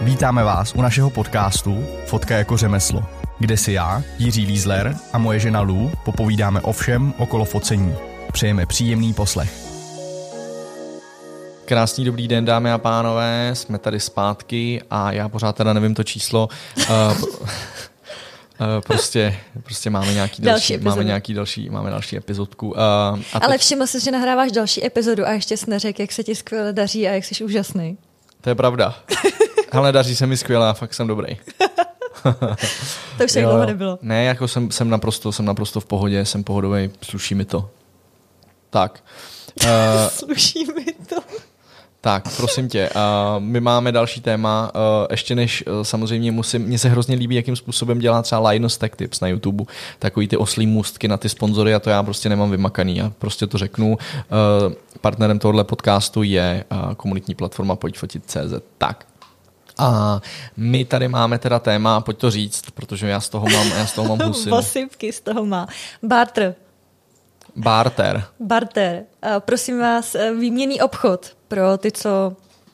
Vítáme vás u našeho podcastu Fotka jako řemeslo, kde si já, Jiří Lízler a moje žena Lou popovídáme o všem okolo focení. Přejeme příjemný poslech. Krásný dobrý den, dámy a pánové, jsme tady zpátky a já pořád teda nevím to číslo. Uh, Uh, prostě, prostě máme nějaký další, další máme nějaký další, máme další epizodku. Uh, a Ale teď... všiml jsi, že nahráváš další epizodu a ještě jsi neřekl, jak se ti skvěle daří a jak jsi úžasný. To je pravda. Ale daří se mi skvěle a fakt jsem dobrý. to už se dlouho nebylo. Ne, jako jsem, jsem, naprosto, jsem naprosto v pohodě, jsem pohodový, sluší mi to. Tak. Uh, sluší mi to. Tak, prosím tě, uh, my máme další téma, uh, ještě než uh, samozřejmě musím, mně se hrozně líbí, jakým způsobem dělá třeba Linus Tech Tips na YouTube, takový ty oslý můstky na ty sponzory a to já prostě nemám vymakaný, já prostě to řeknu. Uh, partnerem tohohle podcastu je uh, komunitní platforma Pojď fotit CZ. Tak, a my tady máme teda téma, pojď to říct, protože já z toho mám, já z toho mám husy. Vosypky z toho má. Barter. Barter. Barter. Uh, prosím vás, eh, výměný obchod pro ty, co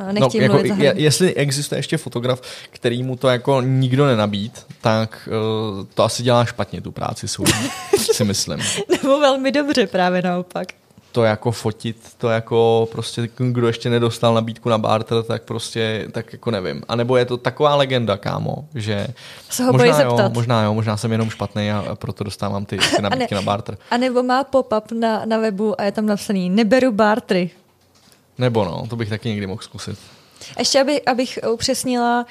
eh, nechtějí no, jako, je, Jestli existuje ještě fotograf, který mu to jako nikdo nenabít, tak uh, to asi dělá špatně tu práci svou, si myslím. Nebo velmi dobře právě naopak to jako fotit, to jako prostě, kdo ještě nedostal nabídku na barter, tak prostě, tak jako nevím. A nebo je to taková legenda, kámo, že se ho možná, jo, možná jo, možná jsem jenom špatný a proto dostávám ty, ty nabídky ne, na barter. A nebo má pop-up na, na webu a je tam napsaný, neberu bartery. Nebo no, to bych taky někdy mohl zkusit. Ještě aby, abych upřesnila,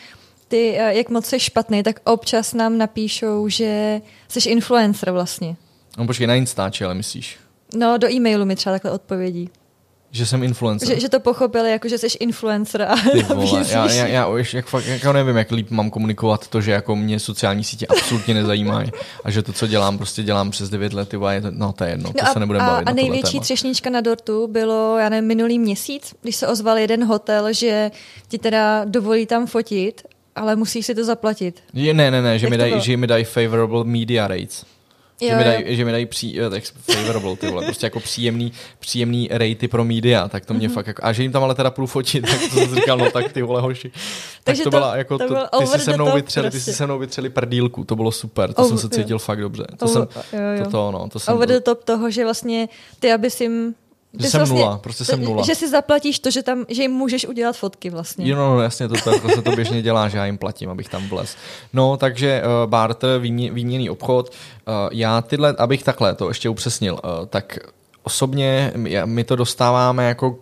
ty, eh, jak moc jsi špatný, tak občas nám napíšou, že jsi influencer vlastně. No počkej, na Instači, ale myslíš? No, do e-mailu mi třeba takhle odpovědí. Že jsem influencer. Že, že to pochopili, jako že jsi influencer a vole, já, já, já už jak fakt, jako nevím, jak líp mám komunikovat to, že jako mě sociální sítě absolutně nezajímají a že to, co dělám, prostě dělám přes 9 let, je to, no to je jedno, no to a, se nebudeme bavit. A největší třešnička na dortu bylo, já nevím, minulý měsíc, když se ozval jeden hotel, že ti teda dovolí tam fotit, ale musíš si to zaplatit. Je, ne, ne, ne, že mi, dají, že mi dají favorable media rates. Jo, že, mi dají, že mi dají pří, tak favorable, ty vole, prostě jako příjemný, příjemný rejty pro média, tak to mě mm-hmm. fakt jako, a že jim tam ale teda půjdu fotit, tak to jsem říkal, no tak ty vole hoši. Takže tak to, to byla jako, to, to ty si se mnou vytřeli, prostě. ty si se mnou vytřeli prdílku, to bylo super, to over, jsem se cítil jo. fakt dobře. To over, jsem, jo, jo. To, to, no, to jsem, over the top toho, že vlastně ty, abys jim že jsem vlastně, nula, prostě jsem nula. Že si zaplatíš to, že, tam, že jim můžeš udělat fotky vlastně. Jo, no, no jasně, to, to, to se to běžně dělá, že já jim platím, abych tam vlez. No, takže uh, barter, výmě, výměný obchod. Uh, já tyhle, abych takhle to ještě upřesnil, uh, tak osobně my, my to dostáváme jako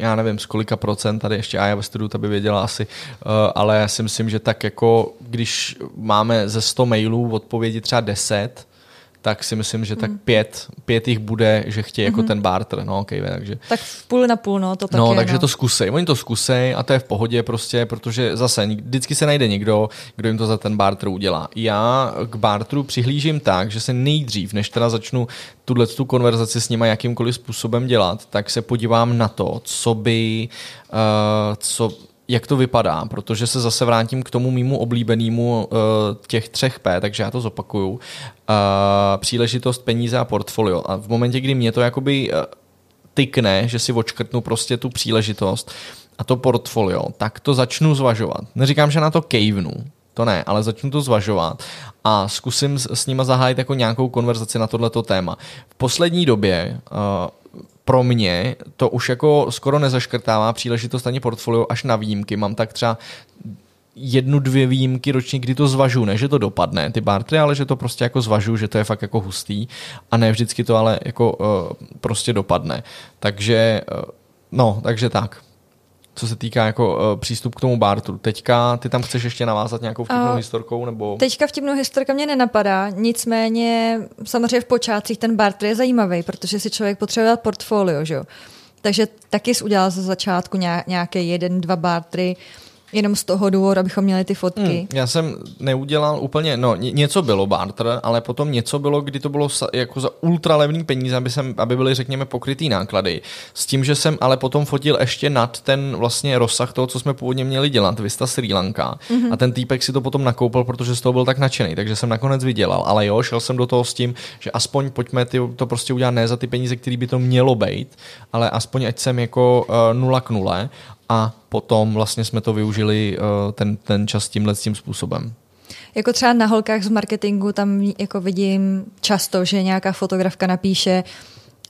já nevím, z kolika procent, tady ještě Aja ve studiu, to by věděla asi, ale já si myslím, že tak jako, když máme ze 100 mailů odpovědi třeba 10, tak si myslím, že tak hmm. pět, pět jich bude, že chtějí jako mm-hmm. ten barter, no okay, takže. Tak půl na půl, no, to tak No, je, takže no. to zkusej, oni to zkusej a to je v pohodě prostě, protože zase vždycky se najde někdo, kdo jim to za ten barter udělá. Já k barteru přihlížím tak, že se nejdřív, než teda začnu tuhle tu konverzaci s nima jakýmkoliv způsobem dělat, tak se podívám na to, co by, uh, co, jak to vypadá, protože se zase vrátím k tomu mýmu oblíbenému uh, těch třech P, takže já to zopakuju. Uh, příležitost, peníze a portfolio. A v momentě, kdy mě to jakoby uh, tykne, že si očkrtnu prostě tu příležitost a to portfolio, tak to začnu zvažovat. Neříkám, že na to kejvnu, to ne, ale začnu to zvažovat a zkusím s, s nima zahájit jako nějakou konverzaci na tohleto téma. V poslední době uh, pro mě to už jako skoro nezaškrtává příležitost ani portfolio až na výjimky. Mám tak třeba jednu, dvě výjimky ročně, kdy to zvažu, ne, že to dopadne, ty bartry, ale že to prostě jako zvažu, že to je fakt jako hustý a ne vždycky to ale jako uh, prostě dopadne. Takže, uh, no, takže tak co se týká jako uh, přístup k tomu bartru. Teďka ty tam chceš ještě navázat nějakou vtipnou uh, historkou? Nebo... Teďka vtipnou historka mě nenapadá, nicméně samozřejmě v počátcích ten bartr je zajímavý, protože si člověk potřebuje portfolio, že jo. Takže taky jsi udělal za začátku nějaké jeden, dva bartry, Jenom z toho důvodu, abychom měli ty fotky. Hmm, já jsem neudělal úplně, no něco bylo barter, ale potom něco bylo, kdy to bylo jako za ultralevný peníze, aby, jsem, aby byly, řekněme, pokrytý náklady. S tím, že jsem ale potom fotil ještě nad ten vlastně rozsah toho, co jsme původně měli dělat, Vista Sri Lanka. Mm-hmm. A ten týpek si to potom nakoupil, protože z toho byl tak nadšený, takže jsem nakonec vydělal. Ale jo, šel jsem do toho s tím, že aspoň pojďme ty, to prostě udělat ne za ty peníze, které by to mělo být, ale aspoň ať jsem jako uh, nula k nule a potom vlastně jsme to využili uh, ten, ten čas tímhle tím způsobem. Jako třeba na holkách z marketingu tam jako vidím často, že nějaká fotografka napíše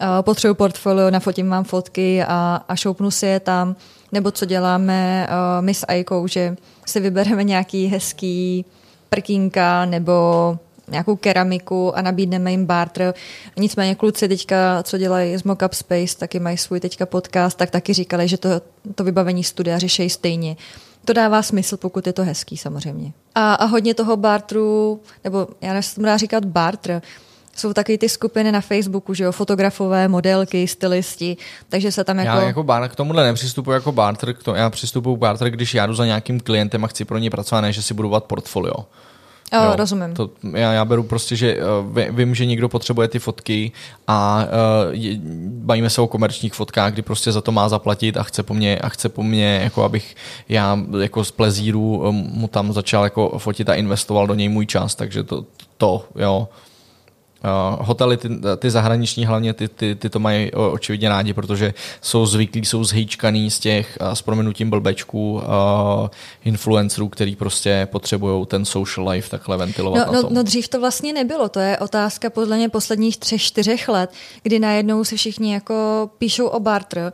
uh, potřebuji portfolio, nafotím vám fotky a, a šoupnu si je tam. Nebo co děláme uh, my s Aikou, že si vybereme nějaký hezký prkínka nebo nějakou keramiku a nabídneme jim barter. Nicméně kluci teďka, co dělají z Mockup Space, taky mají svůj teďka podcast, tak taky říkali, že to, to vybavení studia řeší stejně. To dává smysl, pokud je to hezký samozřejmě. A, a hodně toho barteru, nebo já nevím, tomu dá říkat barter, jsou taky ty skupiny na Facebooku, že jo, fotografové, modelky, stylisti, takže se tam jako... Já jako bar, k tomuhle nepřistupuji jako barter, k tomu, já přistupuji k barter, když já jdu za nějakým klientem a chci pro ně pracovat, ne, že si budu portfolio. Jo, jo, rozumím. To, já, já beru prostě, že uh, vím, že někdo potřebuje ty fotky a uh, je, bavíme se o komerčních fotkách, kdy prostě za to má zaplatit a chce po mně, a chce po mně jako abych já jako z plezíru um, mu tam začal jako fotit a investoval do něj můj čas, takže to, to jo. Uh, hotely, ty, ty zahraniční hlavně, ty, ty, ty to mají očividně rádi, protože jsou zvyklí, jsou zhejčkaný z těch, uh, s proměnutím blbečků, uh, influencerů, který prostě potřebují ten social life takhle ventilovat no, no, no dřív to vlastně nebylo, to je otázka podle mě posledních třech, čtyřech let, kdy najednou si všichni jako píšou o barter,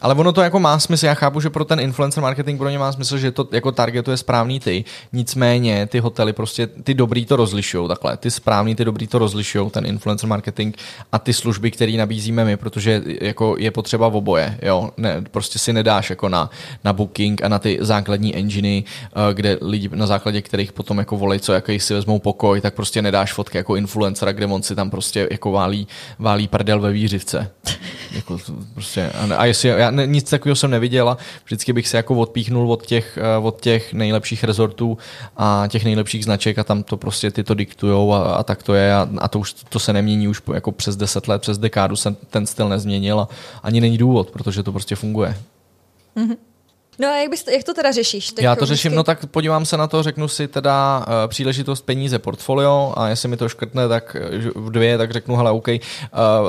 ale ono to jako má smysl, já chápu, že pro ten influencer marketing pro ně má smysl, že to jako targetuje správný ty. Nicméně ty hotely prostě ty dobrý to rozlišují takhle. Ty správný, ty dobrý to rozlišují, ten influencer marketing a ty služby, které nabízíme my, protože jako je potřeba v oboje. Jo? Ne, prostě si nedáš jako na, na booking a na ty základní enginy, eh, kde lidi na základě kterých potom jako volej, co jaký si vezmou pokoj, tak prostě nedáš fotky jako influencera, kde on si tam prostě jako válí, válí prdel ve výřivce. jako prostě, a, a jestli, já ne, nic takového jsem neviděl a vždycky bych se jako odpíchnul od těch, eh, od těch nejlepších rezortů a těch nejlepších značek a tam to prostě ty to diktujou a, a tak to je a, a to už to se nemění už jako přes deset let, přes dekádu se ten styl nezměnil a ani není důvod, protože to prostě funguje. Mm-hmm. No a jak, bys, jak to teda řešíš? Já to řeším, no tak podívám se na to, řeknu si teda uh, příležitost peníze portfolio a jestli mi to škrtne tak v dvě, tak řeknu, hele, OK, uh,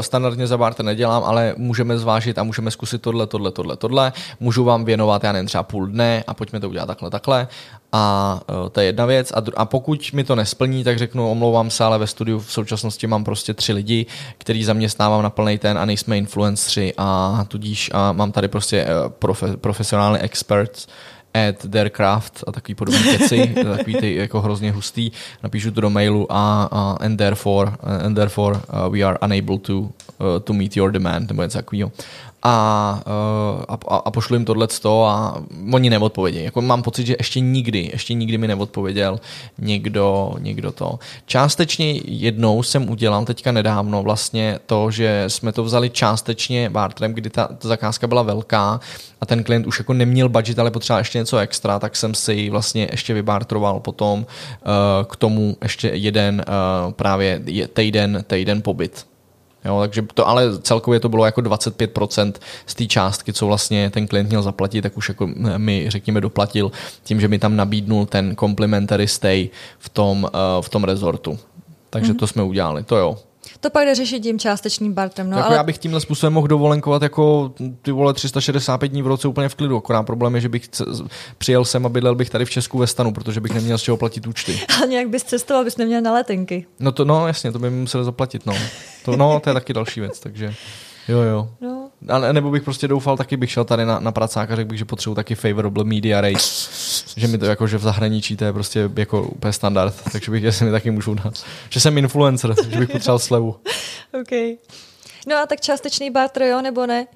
standardně za barter nedělám, ale můžeme zvážit a můžeme zkusit tohle, tohle, tohle, tohle. Můžu vám věnovat, já nevím, třeba půl dne a pojďme to udělat takhle, takhle. A uh, to je jedna věc. A, dru- a pokud mi to nesplní, tak řeknu, omlouvám se, ale ve studiu v současnosti mám prostě tři lidi, který zaměstnávám na plný ten a nejsme influenceri a tudíž a mám tady prostě uh, profe- profesionální experts at their craft a takový podobný keci, takový ty jako hrozně hustý, napíšu to do mailu a, a and therefore, and therefore uh, we are unable to, to meet your demand, nebo něco takového a, eh, a, a pošlu jim tohle a oni neodpovědějí. Jako mám pocit, že ještě nikdy, ještě nikdy mi neodpověděl někdo, někdo to. Částečně jednou jsem udělal teďka nedávno vlastně to, že jsme to vzali částečně bartrem, kdy ta, ta zakázka byla velká a ten klient už jako neměl budget, ale potřeboval ještě něco extra, tak jsem si vlastně ještě vybartroval potom uh, k tomu ještě jeden právě týden, týden pobyt Jo, takže to, ale celkově to bylo jako 25% z té částky, co vlastně ten klient měl zaplatit, tak už jako mi, řekněme, doplatil tím, že mi tam nabídnul ten complimentary stay v tom, uh, v tom rezortu. Takže mm-hmm. to jsme udělali, to jo. To pak jde řešit tím částečným bartrem. No, jako ale... Já bych tímhle způsobem mohl dovolenkovat jako ty vole 365 dní v roce úplně v klidu. Akorát problém je, že bych přijel sem a bydlel bych tady v Česku ve stanu, protože bych neměl z čeho platit účty. Ale nějak bys cestoval, bys neměl na letenky. No to no jasně, to by mi museli zaplatit. No. To, no, to je taky další věc, takže jo jo. No, a nebo bych prostě doufal, taky bych šel tady na, na pracák a řekl bych, že potřebuji taky favorable media rate. že mi to jako, že v zahraničí to je prostě jako úplně standard, takže bych, jestli mi taky můžu dát. Že jsem influencer, že bych potřeboval slevu. OK. No a tak částečný barter, jo, nebo ne?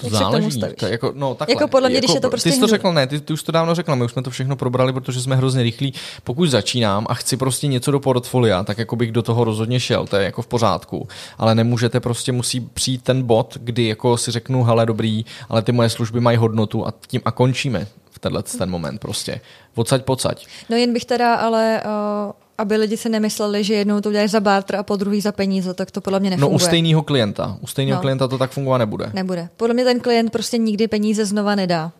To Jak záleží. To jako, no, takhle. jako podle mě, jako, když je to prostě Ty jsi to řekl, ne, ty, ty už to dávno řekla, my už jsme to všechno probrali, protože jsme hrozně rychlí. Pokud začínám a chci prostě něco do portfolia, tak jako bych do toho rozhodně šel, to je jako v pořádku. Ale nemůžete prostě, musí přijít ten bod, kdy jako si řeknu, hele, dobrý, ale ty moje služby mají hodnotu a tím a končíme v tenhle ten moment prostě. Odsaď, pocať. No jen bych teda ale uh aby lidi si nemysleli, že jednou to uděláš za barter a po druhý za peníze, tak to podle mě nefunguje. No u stejného klienta. U stejného no. klienta to tak fungovat nebude. Nebude. Podle mě ten klient prostě nikdy peníze znova nedá.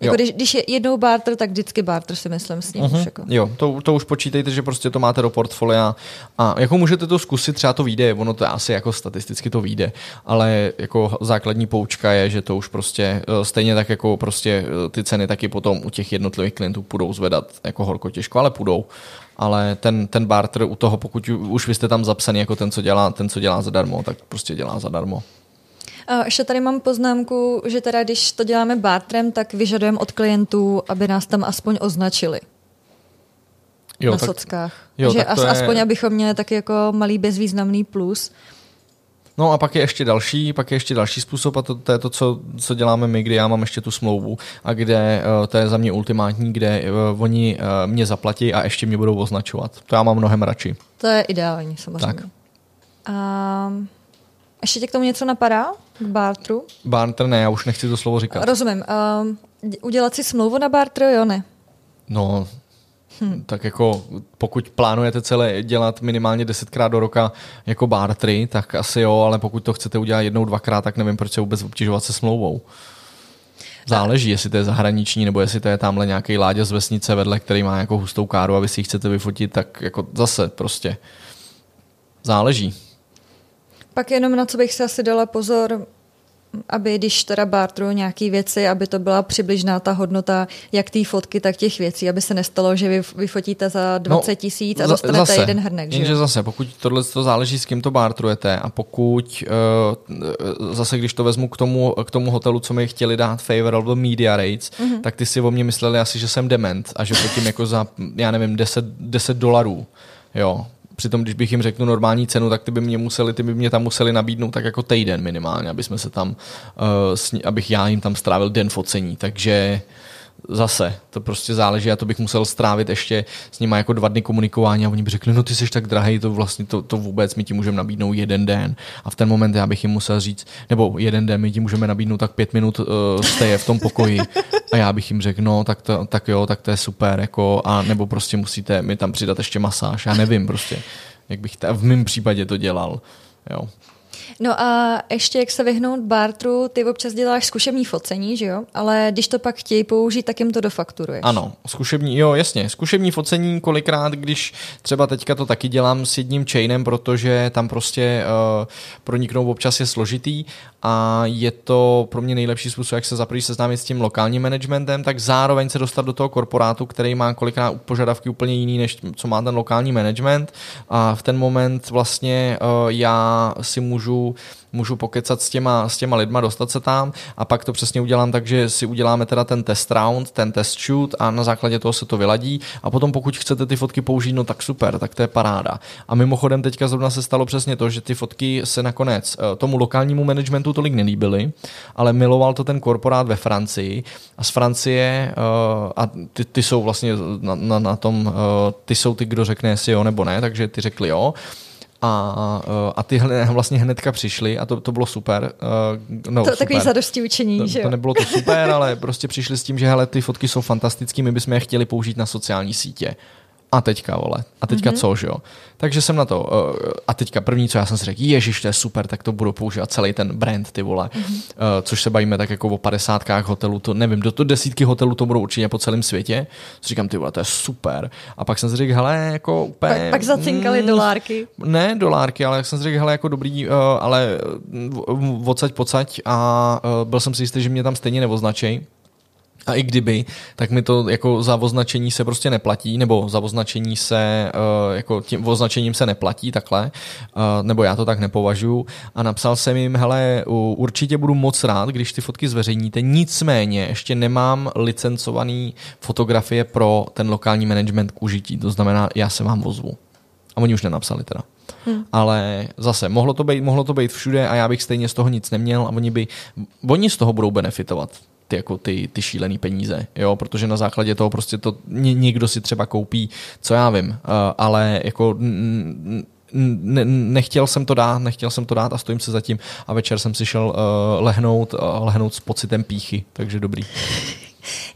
Jako když, když je jednou barter, tak vždycky barter si myslím s ním uh-huh. už jako. Jo, to, to už počítejte, že prostě to máte do portfolia a jako můžete to zkusit, třeba to vyjde, ono to asi jako statisticky to vyjde, ale jako základní poučka je, že to už prostě eh, stejně tak jako prostě eh, ty ceny taky potom u těch jednotlivých klientů půjdou zvedat jako horko těžko, ale půjdou. Ale ten, ten barter u toho, pokud už vy jste tam zapsaný jako ten, co dělá, ten, co dělá zadarmo, tak prostě dělá zadarmo. A ještě tady mám poznámku, že teda když to děláme bartrem, tak vyžadujeme od klientů, aby nás tam aspoň označili. Jo, na tak, sockách. Jo, Takže as, je... aspoň abychom měli taky jako malý bezvýznamný plus. No a pak je ještě další, pak je ještě další způsob a to, to je to, co, co děláme my, kdy já mám ještě tu smlouvu a kde uh, to je za mě ultimátní, kde uh, oni uh, mě zaplatí a ještě mě budou označovat. To já mám mnohem radši. To je ideální samozřejmě. Tak. A ještě tě k tomu něco napadá? K bartru? Barter ne, já už nechci to slovo říkat. Rozumím. Uh, udělat si smlouvu na bartru, jo ne? No, Tak jako pokud plánujete celé dělat minimálně desetkrát do roka jako bartry, tak asi jo, ale pokud to chcete udělat jednou, dvakrát, tak nevím, proč se vůbec obtěžovat se smlouvou. Záleží, jestli to je zahraniční, nebo jestli to je tamhle nějaký láďa z vesnice vedle, který má jako hustou káru a vy si ji chcete vyfotit, tak jako zase prostě záleží. Pak jenom na co bych se asi dala pozor, aby když teda bartru nějaký věci, aby to byla přibližná ta hodnota jak té fotky, tak těch věcí, aby se nestalo, že vy vyfotíte za 20 no, tisíc no, a dostanete zase, jeden hrnek. Jenže zase, pokud tohle to záleží, s kým to bartrujete a pokud uh, zase, když to vezmu k tomu, k tomu hotelu, co mi chtěli dát favorable media rates, mm-hmm. tak ty si o mě mysleli asi, že jsem dement a že potom jako za, já nevím, 10, 10 dolarů, jo, Přitom, když bych jim řekl normální cenu, tak ty by mě museli, ty by mě tam museli nabídnout tak jako týden minimálně, aby jsme se tam, uh, abych já jim tam strávil den focení. Takže zase, to prostě záleží a to bych musel strávit ještě s nimi jako dva dny komunikování a oni by řekli, no ty jsi tak drahý, to vlastně to, to vůbec, my ti můžeme nabídnout jeden den. A v ten moment já bych jim musel říct, nebo jeden den my ti můžeme nabídnout tak pět minut uh, steje v tom pokoji. A já bych jim řekl, no tak, to, tak jo, tak to je super, jako, a nebo prostě musíte mi tam přidat ještě masáž, já nevím prostě, jak bych v mém případě to dělal, jo. No a ještě jak se vyhnout bartru, ty občas děláš zkušební focení, že jo? Ale když to pak chtějí použít, tak jim to dofakturuješ. Ano, zkušební, jo, jasně. Zkušební focení kolikrát, když třeba teďka to taky dělám s jedním chainem, protože tam prostě uh, proniknout občas je složitý a je to pro mě nejlepší způsob, jak se za seznámit s tím lokálním managementem, tak zároveň se dostat do toho korporátu, který má kolikrát požadavky úplně jiný, než co má ten lokální management a v ten moment vlastně uh, já si můžu můžu, pokecat s těma, s těma lidma, dostat se tam. A pak to přesně udělám tak, že si uděláme teda ten test round, ten test shoot a na základě toho se to vyladí. A potom pokud chcete ty fotky použít, no tak super, tak to je paráda. A mimochodem teďka zrovna se stalo přesně to, že ty fotky se nakonec eh, tomu lokálnímu managementu tolik nelíbily, ale miloval to ten korporát ve Francii. A z Francie uh, a ty, ty jsou vlastně na, na, na tom, uh, ty jsou ty, kdo řekne jestli jo nebo ne, takže ty řekli jo a, eh, a ty vlastně hnedka přišli a to, to bylo super. Eh, no, to super. takový zadosti učení, to, že jo? To nebylo to super, ale prostě přišli s tím, že hele, ty fotky jsou fantastické, my bychom je chtěli použít na sociální sítě a teďka, vole, a teďka mm-hmm. co, že jo. Takže jsem na to, uh, a teďka první, co já jsem si řekl, ježiš, to je super, tak to budu používat celý ten brand, ty vole, mm-hmm. uh, což se bavíme tak jako o padesátkách hotelů, to nevím, do to desítky hotelů to budou určitě po celém světě, co říkám, ty vole, to je super. A pak jsem si řekl, hele, jako úplně... Pak, pak zacinkali mm, dolárky. Ne, dolárky, ale jak jsem si řekl, hele, jako dobrý, uh, ale odsaď pocať a uh, byl jsem si jistý, že mě tam stejně neoznačej, a i kdyby, tak mi to jako za označení se prostě neplatí, nebo za označení se, uh, jako tím označením se neplatí takhle, uh, nebo já to tak nepovažuji. A napsal jsem jim, hele, určitě budu moc rád, když ty fotky zveřejníte, nicméně ještě nemám licencovaný fotografie pro ten lokální management k užití, to znamená, já se vám ozvu. A oni už nenapsali teda. Hmm. Ale zase, mohlo to, být, mohlo to být všude a já bych stejně z toho nic neměl a oni by, oni z toho budou benefitovat ty, jako ty, ty šílený peníze, jo, protože na základě toho prostě to někdo si třeba koupí, co já vím, uh, ale jako ne, nechtěl jsem to dát, nechtěl jsem to dát a stojím se zatím a večer jsem si šel uh, lehnout, uh, lehnout s pocitem píchy, takže dobrý.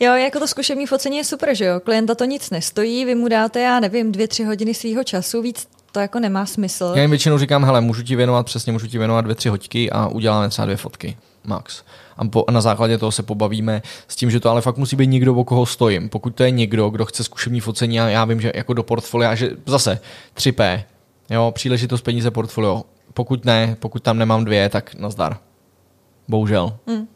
Jo, jako to zkušební focení je super, že jo? Klienta to nic nestojí, vy mu dáte, já nevím, dvě, tři hodiny svého času, víc to jako nemá smysl. Já jim většinou říkám, hele, můžu ti věnovat přesně, můžu ti věnovat dvě, tři hoďky a uděláme třeba dvě fotky, max A po, na základě toho se pobavíme s tím, že to ale fakt musí být někdo, o koho stojím. Pokud to je někdo, kdo chce zkušební focení a já vím, že jako do portfolia, že zase 3P, jo, příležitost peníze portfolio. Pokud ne, pokud tam nemám dvě, tak nazdar. Bohužel. Mm.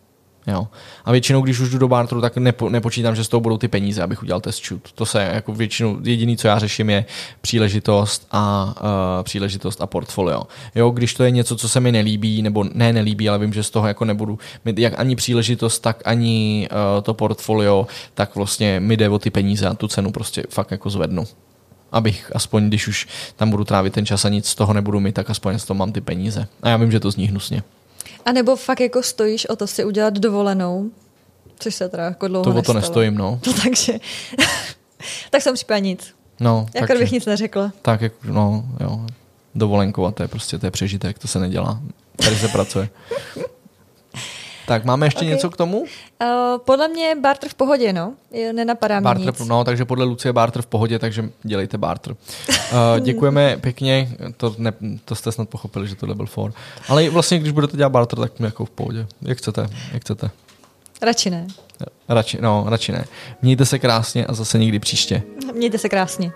Jo. A většinou, když už jdu do barteru, tak nepo, nepočítám, že z toho budou ty peníze, abych udělal test shoot. To se jako většinou, jediný, co já řeším, je příležitost a uh, příležitost a portfolio. Jo, když to je něco, co se mi nelíbí, nebo ne nelíbí, ale vím, že z toho jako nebudu mít jak ani příležitost, tak ani uh, to portfolio, tak vlastně mi jde o ty peníze a tu cenu prostě fakt jako zvednu abych aspoň, když už tam budu trávit ten čas a nic z toho nebudu mít, tak aspoň z toho mám ty peníze. A já vím, že to zní hnusně. A nebo fakt jako stojíš o to si udělat dovolenou, což se teda jako dlouho To o to nestalo. nestojím, no. No takže, tak jsem případně nic. No, Jako takže- bych nic neřekla. Tak, no, jo. Dovolenkovat, to je prostě, to je přežitek, to se nedělá. Tady se pracuje. Tak, máme ještě Ok. něco k tomu? Uh, podle mě barter v pohodě, no. Nenapadá mě Barter, nic. no, takže podle Lucie barter v pohodě, takže dělejte barter. Uh, děkujeme pěkně, to, ne, to jste snad pochopili, že tohle byl for. Ale vlastně, když budete dělat barter, tak jako v pohodě. Jak chcete, jak chcete. Radši ne. Radši, no, radši ne. Mějte se krásně a zase někdy příště. Mějte se krásně.